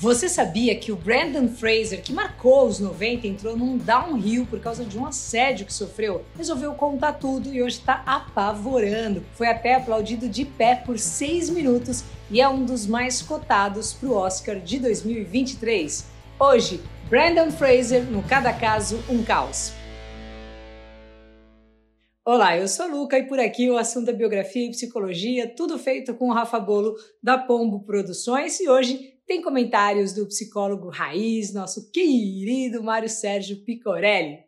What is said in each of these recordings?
Você sabia que o Brandon Fraser, que marcou os 90, entrou num downhill por causa de um assédio que sofreu? Resolveu contar tudo e hoje está apavorando. Foi até aplaudido de pé por seis minutos e é um dos mais cotados para o Oscar de 2023. Hoje, Brandon Fraser no Cada Caso Um Caos. Olá, eu sou a Luca e por aqui o assunto é biografia e psicologia, tudo feito com o Rafa Bolo da Pombo Produções e hoje tem comentários do psicólogo raiz, nosso querido Mário Sérgio Picorelli.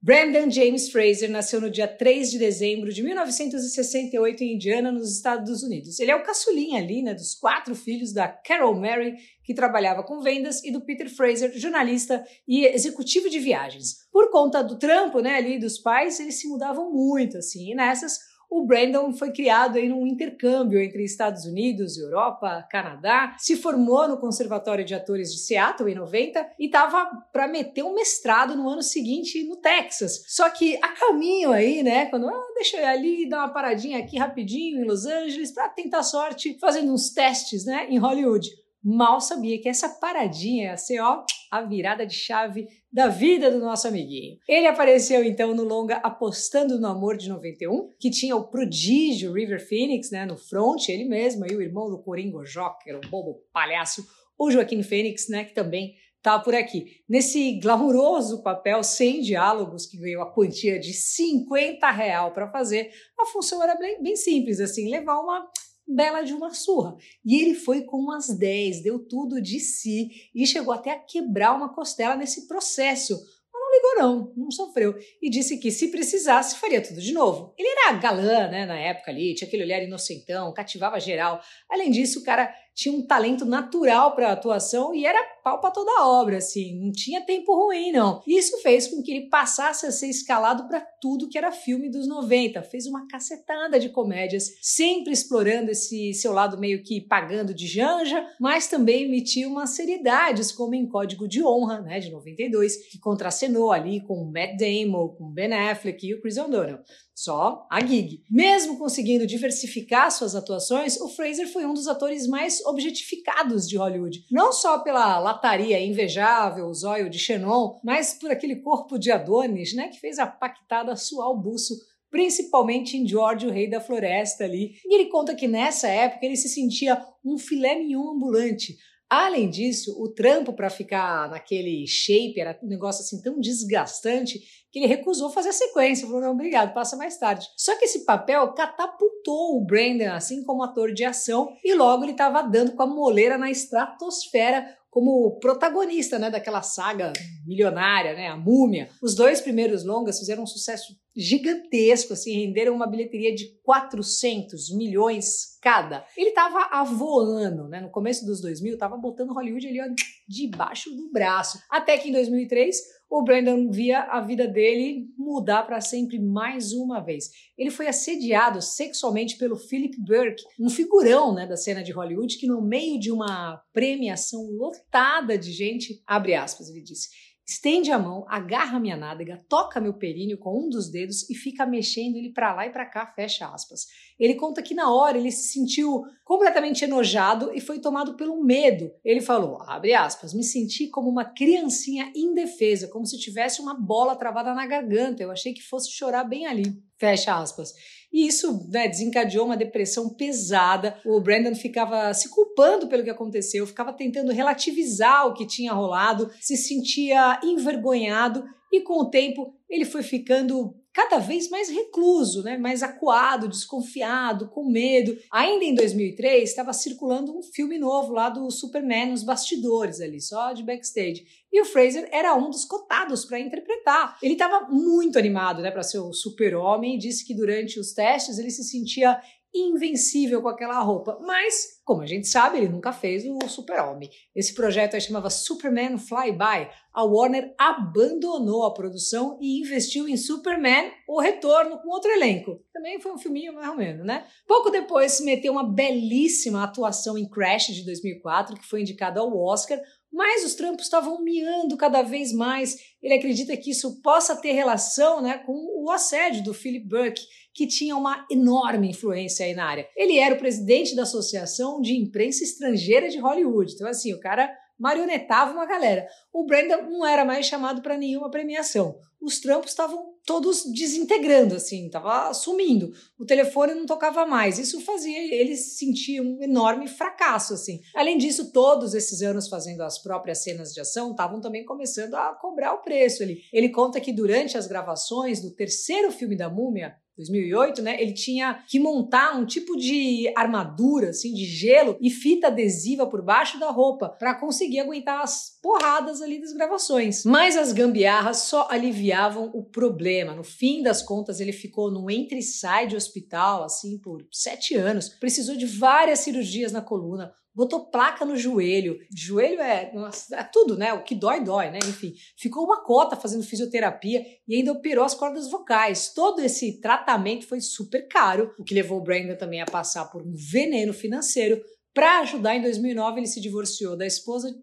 Brandon James Fraser nasceu no dia 3 de dezembro de 1968 em Indiana, nos Estados Unidos. Ele é o caçulinha ali, né, dos quatro filhos da Carol Mary, que trabalhava com vendas, e do Peter Fraser, jornalista e executivo de viagens. Por conta do trampo, né, ali dos pais, eles se mudavam muito, assim, e nessas o Brandon foi criado em um intercâmbio entre Estados Unidos, Europa, Canadá, se formou no Conservatório de Atores de Seattle em 90 e estava para meter um mestrado no ano seguinte no Texas. Só que a caminho aí, né, quando ah, deixa eu ir ali dar uma paradinha aqui rapidinho em Los Angeles para tentar sorte, fazendo uns testes, né, em Hollywood. Mal sabia que essa paradinha ia ser, ó, a virada de chave da vida do nosso amiguinho. Ele apareceu então no longa Apostando no Amor de 91, que tinha o prodígio River Phoenix, né, no front, ele mesmo, e o irmão do Coringo Joker, o bobo palhaço, o Joaquim Phoenix, né, que também tá por aqui. Nesse glamuroso papel sem diálogos que ganhou a quantia de 50 real para fazer, a função era bem, bem simples, assim, levar uma bela de uma surra. E ele foi com umas 10, deu tudo de si e chegou até a quebrar uma costela nesse processo. Mas não ligou não, não sofreu. E disse que se precisasse faria tudo de novo. Ele era galã, né, na época ali, tinha aquele olhar inocentão, cativava geral. Além disso, o cara tinha um talento natural para atuação e era pau para toda a obra, assim, não tinha tempo ruim, não. Isso fez com que ele passasse a ser escalado para tudo que era filme dos 90, fez uma cacetada de comédias, sempre explorando esse seu lado meio que pagando de janja, mas também emitiu umas seriedades, como em Código de Honra, né, de 92, que contracenou ali com Matt Damon, com Ben Affleck e o Chris O'Donnell só a gig. Mesmo conseguindo diversificar suas atuações, o Fraser foi um dos atores mais objetificados de Hollywood. Não só pela lataria invejável, o zóio de Xenon, mas por aquele corpo de Adonis, né, que fez a pactada suar o buço principalmente em George, o rei da floresta ali. E ele conta que nessa época ele se sentia um filé mignon ambulante, Além disso, o trampo para ficar naquele shape era um negócio assim tão desgastante que ele recusou fazer a sequência, falou: não, obrigado, passa mais tarde. Só que esse papel catapultou o Brandon assim como ator de ação e logo ele estava dando com a moleira na estratosfera como protagonista né, daquela saga milionária, né, a Múmia. Os dois primeiros longas fizeram um sucesso gigantesco, assim, renderam uma bilheteria de 400 milhões cada. Ele estava avoando, né, no começo dos 2000, estava botando Hollywood ali ó, debaixo do braço. Até que em 2003 o Brandon via a vida dele mudar para sempre mais uma vez. Ele foi assediado sexualmente pelo Philip Burke, um figurão né, da cena de Hollywood, que no meio de uma premiação lotada de gente, abre aspas, ele disse, estende a mão, agarra minha nádega, toca meu períneo com um dos dedos e fica mexendo ele para lá e para cá, fecha aspas. Ele conta que na hora ele se sentiu completamente enojado e foi tomado pelo medo. Ele falou, abre aspas, me senti como uma criancinha indefesa, como se tivesse uma bola travada na garganta. Eu achei que fosse chorar bem ali. Fecha aspas. E isso né, desencadeou uma depressão pesada. O Brandon ficava se culpando pelo que aconteceu, ficava tentando relativizar o que tinha rolado, se sentia envergonhado e com o tempo ele foi ficando cada vez mais recluso, né? mais acuado, desconfiado, com medo. Ainda em 2003, estava circulando um filme novo lá do Superman nos bastidores ali, só de backstage. E o Fraser era um dos cotados para interpretar. Ele estava muito animado né, para ser o super-homem e disse que durante os testes ele se sentia invencível com aquela roupa. Mas, como a gente sabe, ele nunca fez o Super-Homem. Esse projeto aí chamava Superman Flyby. A Warner abandonou a produção e investiu em Superman O Retorno com outro elenco. Também foi um filminho mais ou menos, né? Pouco depois se meteu uma belíssima atuação em Crash de 2004, que foi indicada ao Oscar, mas os trampos estavam miando cada vez mais. Ele acredita que isso possa ter relação né, com o assédio do Philip Burke, que tinha uma enorme influência aí na área. Ele era o presidente da Associação de Imprensa Estrangeira de Hollywood. Então, assim, o cara marionetava uma galera. O Brandon não era mais chamado para nenhuma premiação. Os trampos estavam todos desintegrando, assim, estava sumindo. O telefone não tocava mais. Isso fazia ele sentir um enorme fracasso, assim. Além disso, todos esses anos fazendo as próprias cenas de ação estavam também começando a cobrar o preço. Ele, ele conta que durante as gravações do terceiro filme da Múmia, 2008, né? Ele tinha que montar um tipo de armadura, assim, de gelo e fita adesiva por baixo da roupa para conseguir aguentar as porradas ali das gravações. Mas as gambiarras só aliviavam o problema. No fim das contas, ele ficou no entre-sai de hospital, assim, por sete anos. Precisou de várias cirurgias na coluna, botou placa no joelho. Joelho é, nossa, é tudo, né? O que dói, dói, né? Enfim, ficou uma cota fazendo fisioterapia e ainda operou as cordas vocais. Todo esse tratamento foi super caro, o que levou o Brandon também a passar por um veneno financeiro. Para ajudar, em 2009 ele se divorciou da esposa,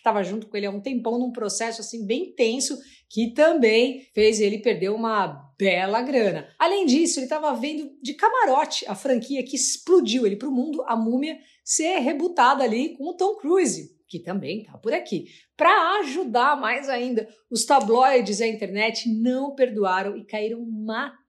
estava junto com ele há um tempão num processo assim bem tenso que também fez ele perder uma bela grana. Além disso, ele estava vendo de camarote a franquia que explodiu ele para o mundo, a Múmia, ser rebutada ali com o Tom Cruise, que também está por aqui. Para ajudar mais ainda, os tabloides e a internet não perdoaram e caíram matando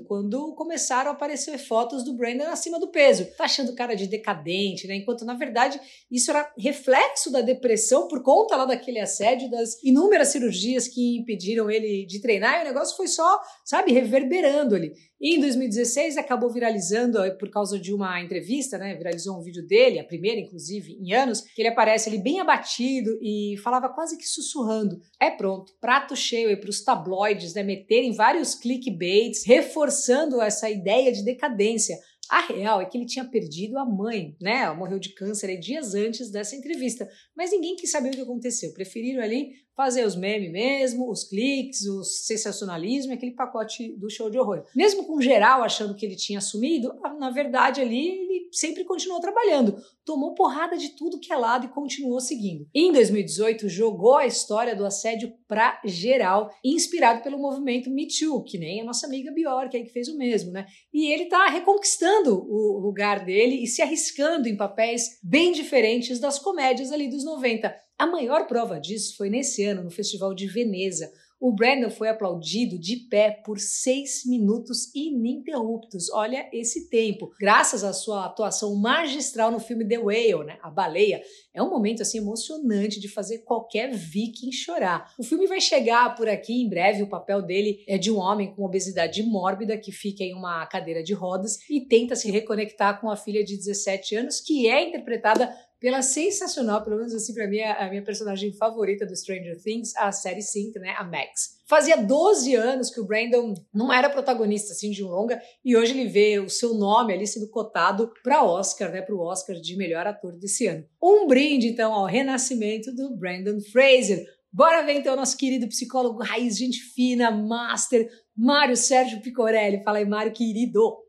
quando começaram a aparecer fotos do Brandon acima do peso. Tá achando cara de decadente, né? Enquanto na verdade isso era reflexo da depressão por conta lá daquele assédio, das inúmeras cirurgias que impediram ele de treinar, e o negócio foi só, sabe, reverberando ali. E em 2016 acabou viralizando eh, por causa de uma entrevista, né? Viralizou um vídeo dele, a primeira, inclusive, em anos, que ele aparece ali bem abatido e falava quase que sussurrando. É pronto, prato cheio aí para os tabloides, né? Meterem vários clickbaits, reforçando essa ideia de decadência. A real é que ele tinha perdido a mãe, né? Ela morreu de câncer dias antes dessa entrevista, mas ninguém quis saber o que aconteceu. Preferiram ali fazer os memes mesmo, os cliques, o sensacionalismo, aquele pacote do show de horror. Mesmo com geral achando que ele tinha sumido, na verdade ali ele sempre continuou trabalhando, tomou porrada de tudo que é lado e continuou seguindo. Em 2018 jogou a história do assédio pra geral, inspirado pelo movimento Me Too, que nem a nossa amiga Bjork aí que fez o mesmo, né? E ele tá reconquistando o lugar dele e se arriscando em papéis bem diferentes das comédias ali dos 90. A maior prova disso foi nesse ano, no Festival de Veneza. O Brandon foi aplaudido de pé por seis minutos ininterruptos. Olha esse tempo. Graças à sua atuação magistral no filme The Whale, né? A Baleia. É um momento assim emocionante de fazer qualquer viking chorar. O filme vai chegar por aqui em breve. O papel dele é de um homem com obesidade mórbida que fica em uma cadeira de rodas e tenta se reconectar com a filha de 17 anos, que é interpretada pela sensacional, pelo menos assim, para mim, a minha personagem favorita do Stranger Things, a série 5, né, a Max. Fazia 12 anos que o Brandon não era protagonista assim de um longa e hoje ele vê o seu nome ali sendo cotado para Oscar, né, para o Oscar de melhor ator desse ano. Um brinde então ao renascimento do Brandon Fraser. Bora ver então nosso querido psicólogo raiz, gente fina, master, Mário Sérgio Picorelli. Fala aí, Mário, querido.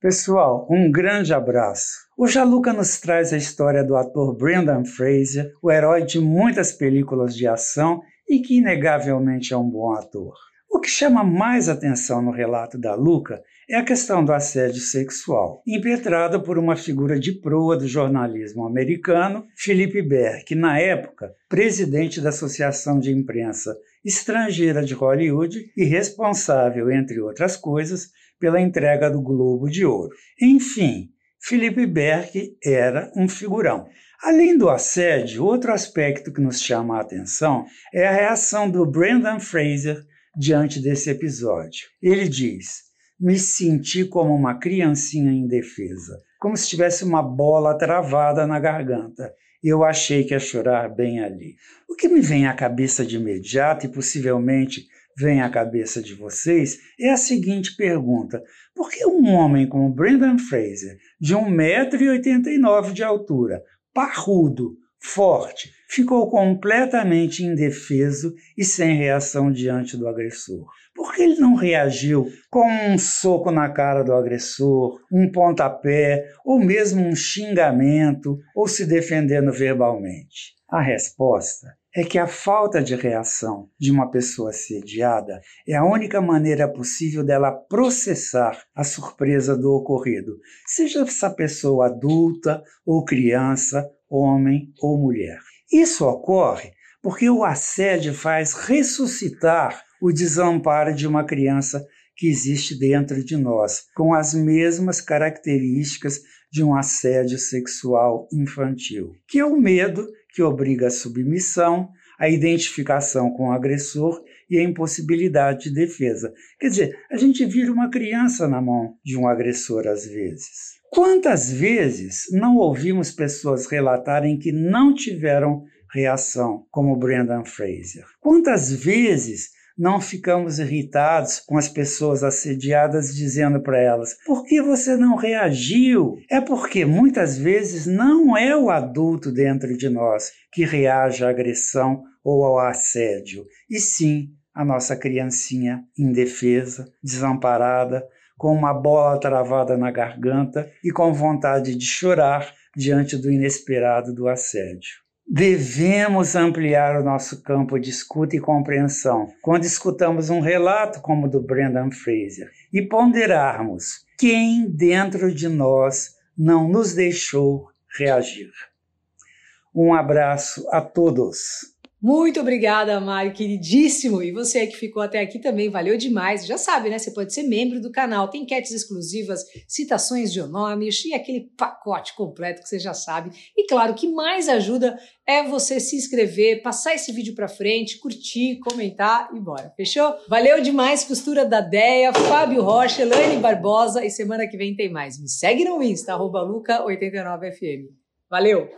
Pessoal, um grande abraço. O Jaluca nos traz a história do ator Brendan Fraser, o herói de muitas películas de ação e que inegavelmente é um bom ator. O que chama mais atenção no relato da Luca é a questão do assédio sexual, impetrada por uma figura de proa do jornalismo americano, Philip Berg, na época, presidente da Associação de Imprensa Estrangeira de Hollywood e responsável, entre outras coisas, pela entrega do Globo de Ouro. Enfim, Felipe Berg era um figurão. Além do assédio, outro aspecto que nos chama a atenção é a reação do Brendan Fraser diante desse episódio. Ele diz: Me senti como uma criancinha indefesa, como se tivesse uma bola travada na garganta. Eu achei que ia chorar bem ali. O que me vem à cabeça de imediato e possivelmente vem à cabeça de vocês é a seguinte pergunta: por que um homem como Brendan Fraser, de 1,89m de altura, parrudo, forte, ficou completamente indefeso e sem reação diante do agressor? Por que ele não reagiu com um soco na cara do agressor, um pontapé, ou mesmo um xingamento, ou se defendendo verbalmente? A resposta é que a falta de reação de uma pessoa assediada é a única maneira possível dela processar a surpresa do ocorrido, seja essa pessoa adulta ou criança homem ou mulher. Isso ocorre porque o assédio faz ressuscitar o desamparo de uma criança que existe dentro de nós, com as mesmas características de um assédio sexual infantil, que é o medo que obriga a submissão, a identificação com o agressor e a impossibilidade de defesa. Quer dizer, a gente vira uma criança na mão de um agressor às vezes. Quantas vezes não ouvimos pessoas relatarem que não tiveram reação, como Brendan Fraser? Quantas vezes não ficamos irritados com as pessoas assediadas dizendo para elas: por que você não reagiu? É porque muitas vezes não é o adulto dentro de nós que reage à agressão ou ao assédio, e sim a nossa criancinha indefesa, desamparada, com uma bola travada na garganta e com vontade de chorar diante do inesperado do assédio. Devemos ampliar o nosso campo de escuta e compreensão quando escutamos um relato como o do Brendan Fraser e ponderarmos quem dentro de nós não nos deixou reagir. Um abraço a todos. Muito obrigada, Mário, queridíssimo. E você que ficou até aqui também, valeu demais. Já sabe, né? Você pode ser membro do canal. Tem enquetes exclusivas, citações de nomes e aquele pacote completo que você já sabe. E claro, o que mais ajuda é você se inscrever, passar esse vídeo para frente, curtir, comentar e bora. Fechou? Valeu demais, costura da Deia, Fábio Rocha, Elaine Barbosa e semana que vem tem mais. Me segue no Insta, arroba Luca89FM. Valeu!